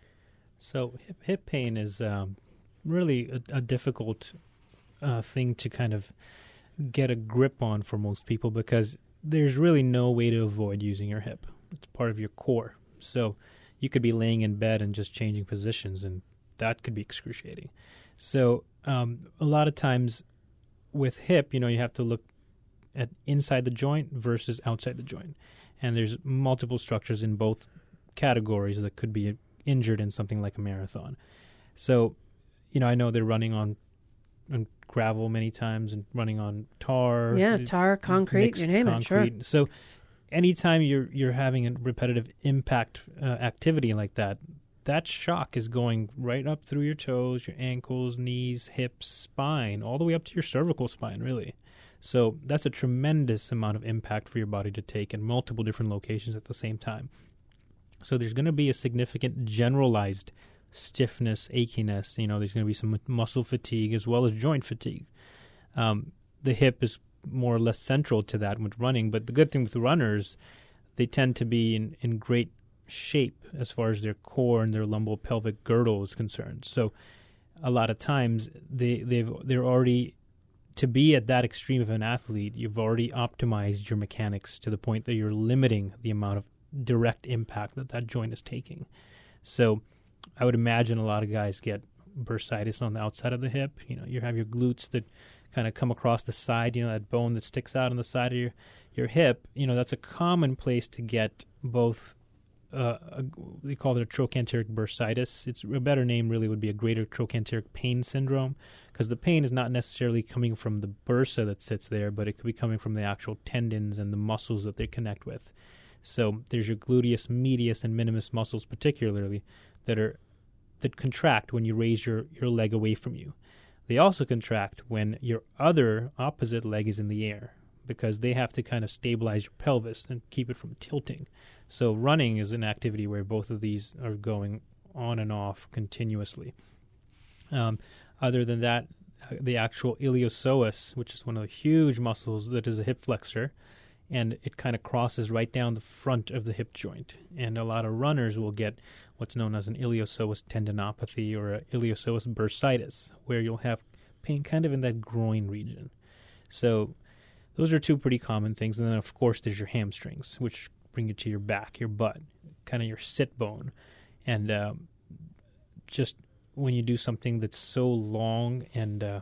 So, hip, hip pain is um, really a, a difficult uh, thing to kind of get a grip on for most people because there's really no way to avoid using your hip. It's part of your core. So, you could be laying in bed and just changing positions, and that could be excruciating. So, um, a lot of times with hip, you know, you have to look at inside the joint versus outside the joint. And there's multiple structures in both categories that could be injured in something like a marathon. So, you know, I know they're running on, on gravel many times and running on tar. Yeah, tar, concrete, you name concrete. it, sure. So, anytime you're you're having a repetitive impact uh, activity like that, that shock is going right up through your toes, your ankles, knees, hips, spine, all the way up to your cervical spine, really. So that's a tremendous amount of impact for your body to take in multiple different locations at the same time. So there's going to be a significant generalized stiffness, achiness. You know, there's going to be some muscle fatigue as well as joint fatigue. Um, the hip is more or less central to that with running, but the good thing with runners, they tend to be in, in great shape as far as their core and their lumbopelvic girdle is concerned. So a lot of times they they've they're already to be at that extreme of an athlete, you've already optimized your mechanics to the point that you're limiting the amount of direct impact that that joint is taking. So I would imagine a lot of guys get bursitis on the outside of the hip. You know, you have your glutes that kind of come across the side, you know, that bone that sticks out on the side of your, your hip. You know, that's a common place to get both uh, a, we call it a trochanteric bursitis. It's a better name really would be a greater trochanteric pain syndrome because the pain is not necessarily coming from the bursa that sits there, but it could be coming from the actual tendons and the muscles that they connect with. So there's your gluteus medius and minimus muscles particularly that are that contract when you raise your, your leg away from you. They also contract when your other opposite leg is in the air because they have to kind of stabilize your pelvis and keep it from tilting. So running is an activity where both of these are going on and off continuously. Um, other than that, uh, the actual iliopsoas, which is one of the huge muscles that is a hip flexor, and it kind of crosses right down the front of the hip joint. And a lot of runners will get what's known as an iliopsoas tendinopathy or a iliopsoas bursitis, where you'll have pain kind of in that groin region. So those are two pretty common things. And then, of course, there's your hamstrings, which bring it to your back, your butt, kind of your sit bone, and uh, just when you do something that's so long and uh,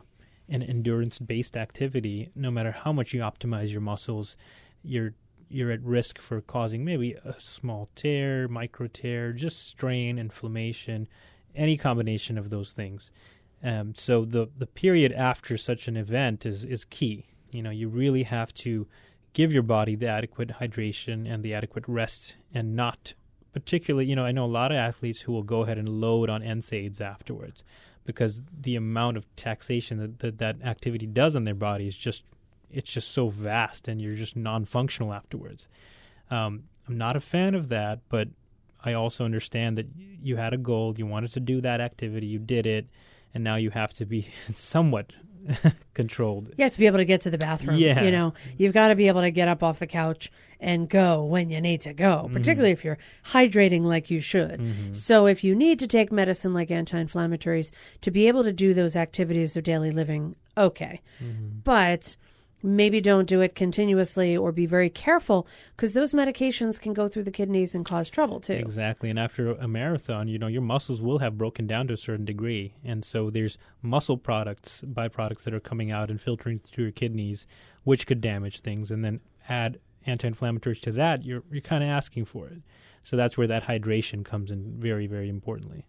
an endurance-based activity, no matter how much you optimize your muscles, you're you're at risk for causing maybe a small tear, micro tear, just strain, inflammation, any combination of those things. Um, so the the period after such an event is is key. You know, you really have to give your body the adequate hydration and the adequate rest and not particularly, you know, I know a lot of athletes who will go ahead and load on NSAIDs afterwards because the amount of taxation that, that that activity does on their body is just it's just so vast and you're just non-functional afterwards. Um, I'm not a fan of that, but I also understand that you had a goal, you wanted to do that activity, you did it, and now you have to be somewhat controlled. You have to be able to get to the bathroom. Yeah. You know, you've got to be able to get up off the couch and go when you need to go, Mm-hmm. particularly if you're hydrating like you should. So if you need to take medicine like anti-inflammatories to be able to do those activities of daily living, okay. Mm-hmm. But maybe don't do it continuously or be very careful because those medications can go through the kidneys and cause trouble too. Exactly. And after a marathon, you know, your muscles will have broken down to a certain degree. And so there's muscle products, byproducts that are coming out and filtering through your kidneys, which could damage things. And then add anti inflammatories to that, you're, you're kind of asking for it. So that's where that hydration comes in very, very importantly.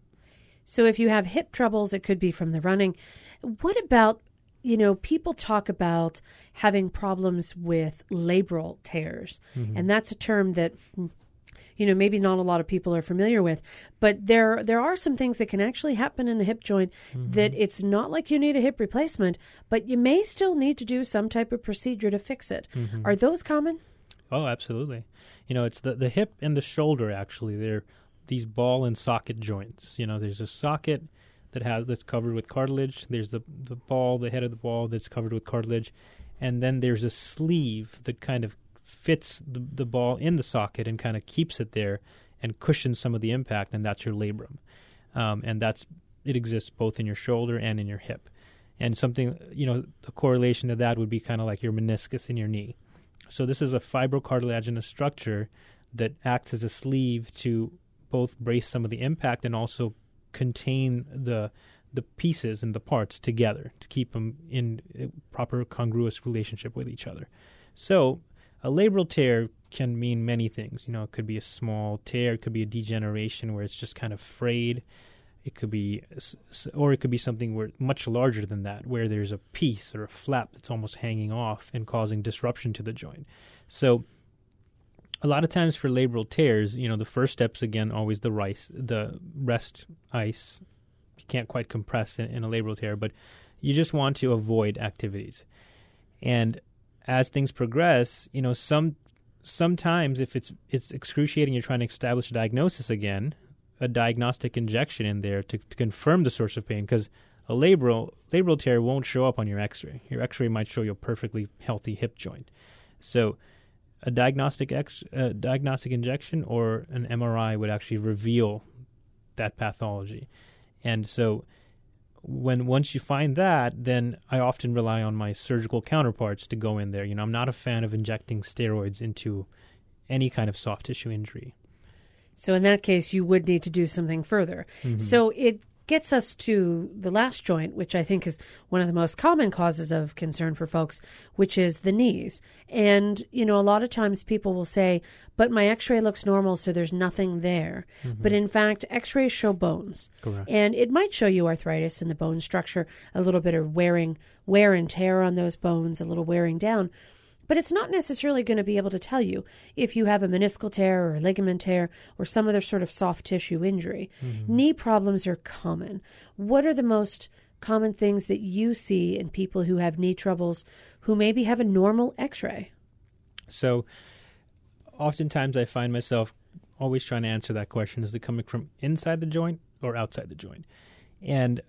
So if you have hip troubles, it could be from the running. What about, you know, people talk about having problems with labral tears, mm-hmm. and that's a term that you know maybe not a lot of people are familiar with. But there there are some things that can actually happen in the hip joint mm-hmm. that it's not like you need a hip replacement but you may still need to do some type of procedure to fix it. Mm-hmm. Are those common? Oh, absolutely. You know, it's the the hip and the shoulder actually. They're these ball and socket joints. You know, there's a socket that has that's covered with cartilage. There's the the ball, the head of the ball that's covered with cartilage, and then there's a sleeve that kind of fits the the ball in the socket and kind of keeps it there and cushions some of the impact, and that's your labrum. Um, and that's it exists both in your shoulder and in your hip. And something, you know, the correlation to that would be kind of like your meniscus in your knee. So this is a fibrocartilaginous structure that acts as a sleeve to both brace some of the impact and also contain the the pieces and the parts together to keep them in proper congruous relationship with each other. So a labral tear can mean many things. You know, it could be a small tear, it could be a degeneration where it's just kind of frayed. It could be, or it could be something where much larger than that, where there's a piece or a flap that's almost hanging off and causing disruption to the joint. So, a lot of times for labral tears, you know, the first step's again always the rice, the rest ice. You can't quite compress in, in a labral tear, but you just want to avoid activities. And as things progress, you know, some sometimes if it's it's excruciating, you're trying to establish a diagnosis again, a diagnostic injection in there to, to confirm the source of pain because a labral labral tear won't show up on your X-ray. Your X-ray might show you a perfectly healthy hip joint. So, a diagnostic X uh, diagnostic injection or an MRI would actually reveal that pathology. And so, when once you find that, then I often rely on my surgical counterparts to go in there. You know, I'm not a fan of injecting steroids into any kind of soft tissue injury. So in that case, you would need to do something further. Mm-hmm. So it gets us to the last joint, which I think is one of the most common causes of concern for folks, which is the knees. And, you know, a lot of times people will say, but my x ray looks normal, so there's nothing there. Mm-hmm. But in fact, x rays show bones. Correct. And it might show you arthritis in the bone structure, a little bit of wearing, wear and tear on those bones, a little wearing down but it's not necessarily going to be able to tell you if you have a meniscal tear or a ligament tear or some other sort of soft tissue injury. Mm-hmm. Knee problems are common. What are the most common things that you see in people who have knee troubles who maybe have a normal x ray? So, oftentimes I find myself always trying to answer that question: is it coming from inside the joint or outside the joint? And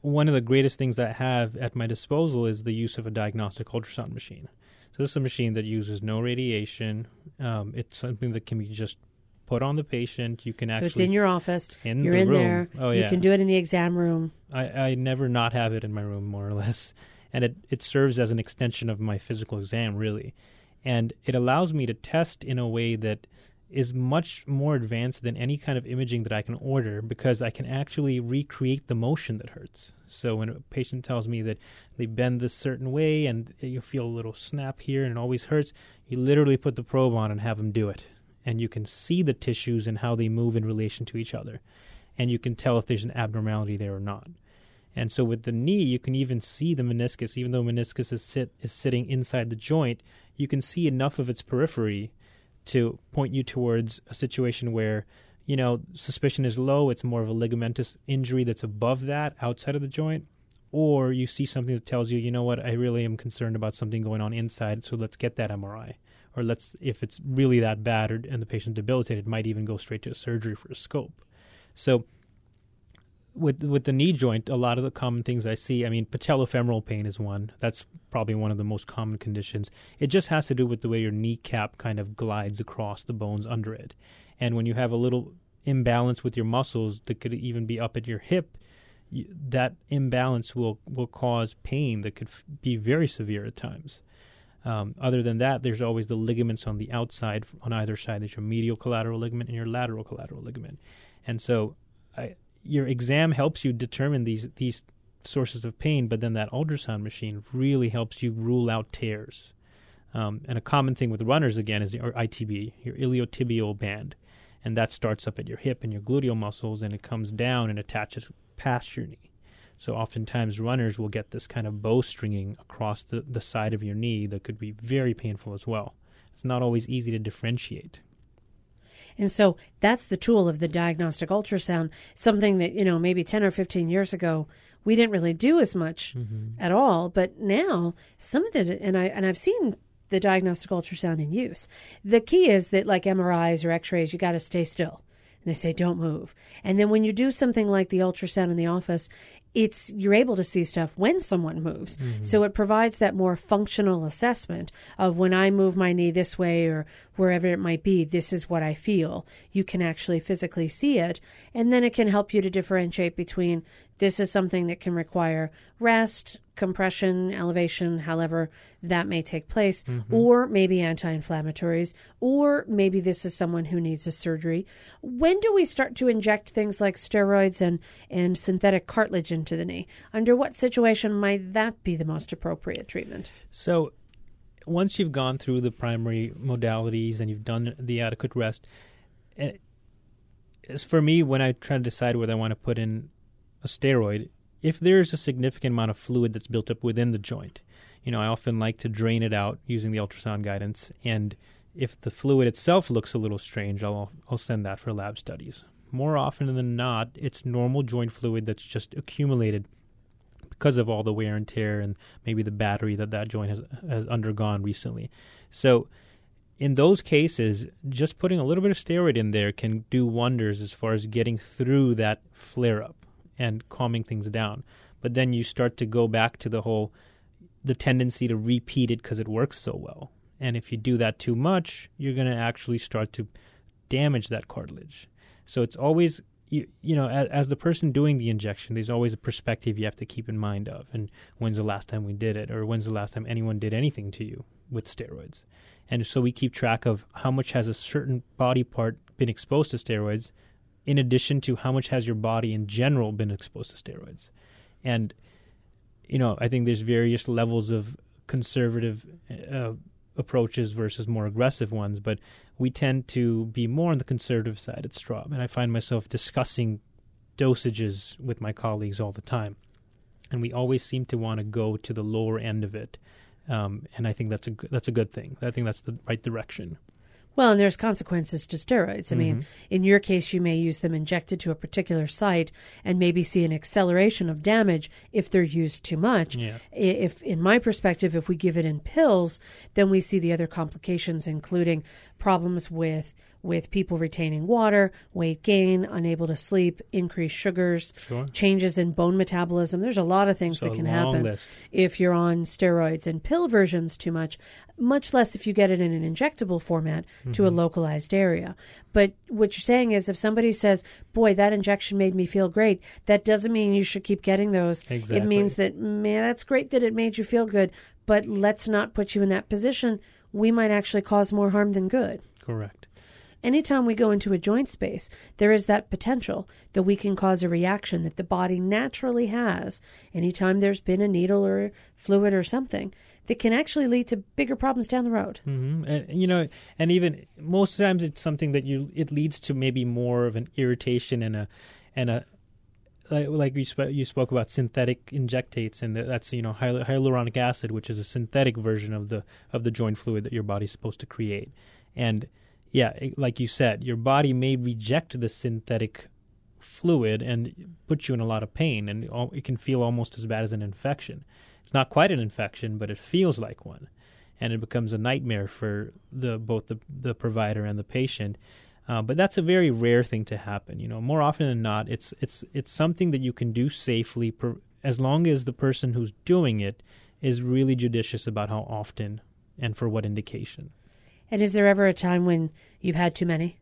one of the greatest things I have at my disposal is the use of a diagnostic ultrasound machine. So this is a machine that uses no radiation. Um, it's something that can be just put on the patient. You can actually. so it's in your office. in You're the in room. there. Oh You can do it in the exam room. I, I never not have it in my room, more or less. And it, it serves as an extension of my physical exam, really. And it allows me to test in a way that is much more advanced than any kind of imaging that I can order because I can actually recreate the motion that hurts. So when a patient tells me that they bend this certain way and you feel a little snap here and it always hurts, you literally put the probe on and have them do it. And you can see the tissues and how they move in relation to each other. And you can tell if there's an abnormality there or not. And so with the knee, you can even see the meniscus, even though meniscus is sit is sitting inside the joint. You can see enough of its periphery to point you towards a situation where, you know, suspicion is low. It's more of a ligamentous injury that's above that, outside of the joint, or you see something that tells you, you know what, I really am concerned about something going on inside. So let's get that MRI, or let's, if it's really that bad, or, and the patient debilitated, might even go straight to a surgery for a scope. So with with the knee joint, a lot of the common things I see, I mean, patellofemoral pain is one. That's probably one of the most common conditions. It just has to do with the way your kneecap kind of glides across the bones under it. And when you have a little imbalance with your muscles that could even be up at your hip, that imbalance will will cause pain that could f- be very severe at times. Um, other than that, there's always the ligaments on the outside on either side. There's your medial collateral ligament and your lateral collateral ligament. And so I, your exam helps you determine these these sources of pain, but then that ultrasound machine really helps you rule out tears. Um, and a common thing with runners again is your ITB, your iliotibial band, and that starts up at your hip and your gluteal muscles, and it comes down and attaches past your knee. So oftentimes runners will get this kind of bowstringing across the, the side of your knee that could be very painful as well. It's not always easy to differentiate. And so that's the tool of the diagnostic ultrasound, something that, you know, maybe 10 or 15 years ago we didn't really do as much mm-hmm. at all, but now some of the and I and I've seen the diagnostic ultrasound in use. The key is that like MRIs or x-rays you got to stay still. And they say don't move. And then when you do something like the ultrasound in the office, it's you're able to see stuff when someone moves. Mm-hmm. So it provides that more functional assessment of when I move my knee this way or wherever it might be, this is what I feel. You can actually physically see it. And then it can help you to differentiate between this is something that can require rest, compression, elevation, however that may take place, mm-hmm. or maybe anti inflammatories, or maybe this is someone who needs a surgery. When do we start to inject things like steroids and, and synthetic cartilage into the knee? Under what situation might that be the most appropriate treatment? So, once you've gone through the primary modalities and you've done the adequate rest, eh, as for me, when I try to decide whether I want to put in a steroid, if there's a significant amount of fluid that's built up within the joint, you know, I often like to drain it out using the ultrasound guidance. And if the fluid itself looks a little strange, I'll I'll send that for lab studies. More often than not, it's normal joint fluid that's just accumulated because of all the wear and tear and maybe the battery that that joint has has undergone recently. So in those cases, just putting a little bit of steroid in there can do wonders as far as getting through that flare up and calming things down. But then you start to go back to the whole the tendency to repeat it because it works so well. And if you do that too much, you're going to actually start to damage that cartilage. So it's always you, you know as, as the person doing the injection, there's always a perspective you have to keep in mind of. And when's the last time we did it, or when's the last time anyone did anything to you with steroids? And so we keep track of how much has a certain body part been exposed to steroids, in addition to how much has your body in general been exposed to steroids. And, you know, I think there's various levels of conservative uh, approaches versus more aggressive ones, but we tend to be more on the conservative side at Straub. And I find myself discussing dosages with my colleagues all the time. And we always seem to want to go to the lower end of it. Um, and I think that's a that's a good thing. I think that's the right direction. Well, and there's consequences to steroids. I mean, Mhm. in your case, you may use them injected to a particular site and maybe see an acceleration of damage if they're used too much. Yeah. If, in my perspective, if we give it in pills, then we see the other complications, including problems with with people retaining water, weight gain, unable to sleep, increased sugars, Sure. changes in bone metabolism. There's a lot of things So that can happen list. if you're on steroids and pill versions too much, much less if you get it in an injectable format to a Mhm. localized area. But what you're saying is if somebody says, Boy, that injection made me feel great, that doesn't mean you should keep getting those. It means that, man, that's great that it made you feel good, but let's not put you in that position. We might actually cause more harm than good. Correct. Anytime we go into a joint space, there is that potential that we can cause a reaction that the body naturally has anytime there's been a needle or fluid or something that can actually lead to bigger problems down the road. hmm And you know, and even most times it's something that you it leads to maybe more of an irritation and a and a like, like you spoke you spoke about synthetic injectates and that's you know hyal- hyaluronic acid, which is a synthetic version of the of the joint fluid that your body's supposed to create, and yeah, like you said, your body may reject the synthetic fluid and put you in a lot of pain, and it can feel almost as bad as an infection. It's not quite an infection, but it feels like one, and it becomes a nightmare for the both the the provider and the patient. Uh, but that's a very rare thing to happen. You know, more often than not, it's it's it's something that you can do safely, per, as long as the person who's doing it is really judicious about how often and for what indication. And is there ever a time when you've had too many?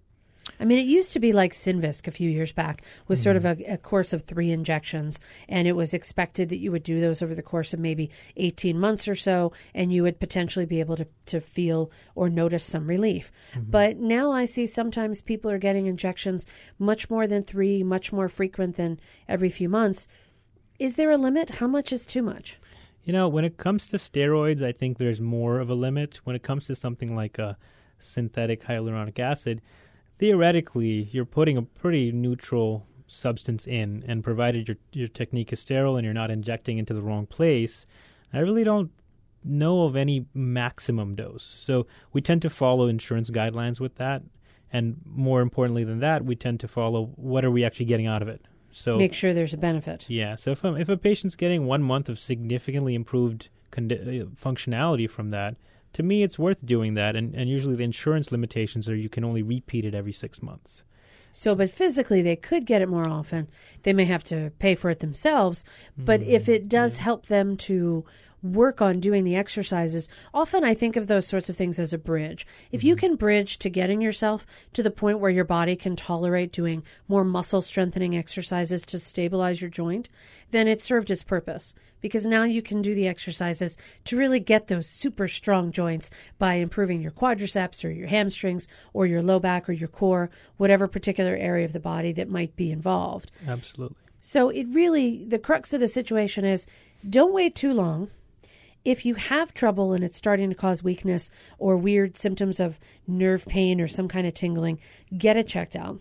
I mean, it used to be like Synvisc a few years back, was sort of mm-hmm. a, a course of three injections, and it was expected that you would do those over the course of maybe 18 months or so, and you would potentially be able to, to feel or notice some relief. Mm-hmm. But now I see sometimes people are getting injections much more than three, much more frequent than every few months. Is there a limit? How much is too much? You know, when it comes to steroids, I think there's more of a limit. When it comes to something like a synthetic hyaluronic acid, theoretically, you're putting a pretty neutral substance in, and provided your your technique is sterile and you're not injecting into the wrong place, I really don't know of any maximum dose. So we tend to follow insurance guidelines with that, and more importantly than that, we tend to follow what are we actually getting out of it. So Make sure there's a benefit. yeah. So if a, if a patient's getting one month of significantly improved condi- uh, functionality from that, to me it's worth doing that. And, and usually the insurance limitations are you can only repeat it every six months. So, but physically, they could get it more often. They may have to pay for it themselves. But if it does help them to work on doing the exercises, often I think of those sorts of things as a bridge. If you mm-hmm. can bridge to getting yourself to the point where your body can tolerate doing more muscle strengthening exercises to stabilize your joint, then it served its purpose because now you can do the exercises to really get those super strong joints by improving your quadriceps or your hamstrings or your low back or your core, whatever particular area of the body that might be involved. Absolutely. So it really, the crux of the situation is don't wait too long. If you have trouble and it's starting to cause weakness or weird symptoms of nerve pain or some kind of tingling, get it checked out.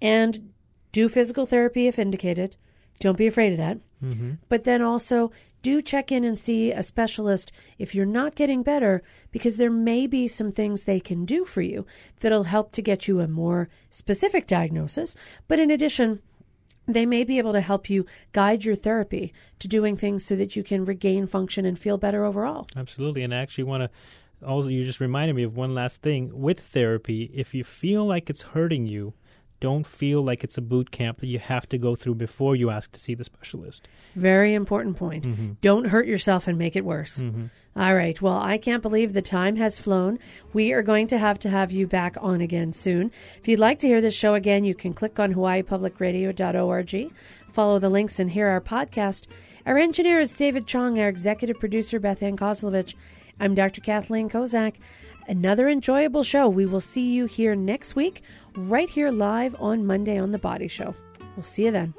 And do physical therapy if indicated. Don't be afraid of that. Mm-hmm. But then also do check in and see a specialist if you're not getting better, because there may be some things they can do for you that'll help to get you a more specific diagnosis. But in addition, they may be able to help you guide your therapy to doing things so that you can regain function and feel better overall. Absolutely. And I actually want to also, you just reminded me of one last thing with therapy. If you feel like it's hurting you, don't feel like it's a boot camp that you have to go through before you ask to see the specialist. Very important point. Mhm. Don't hurt yourself and make it worse. Mhm. All right. Well, I can't believe the time has flown. We are going to have to have you back on again soon. If you'd like to hear this show again, you can click on hawaiipublicradio.org, follow the links, and hear our podcast. Our engineer is David Chong, our executive producer, Beth Ann Kozlovich. I'm Dr. Kathleen Kozak. Another enjoyable show. We will see you here next week, right here live on Monday on The Body Show. We'll see you then.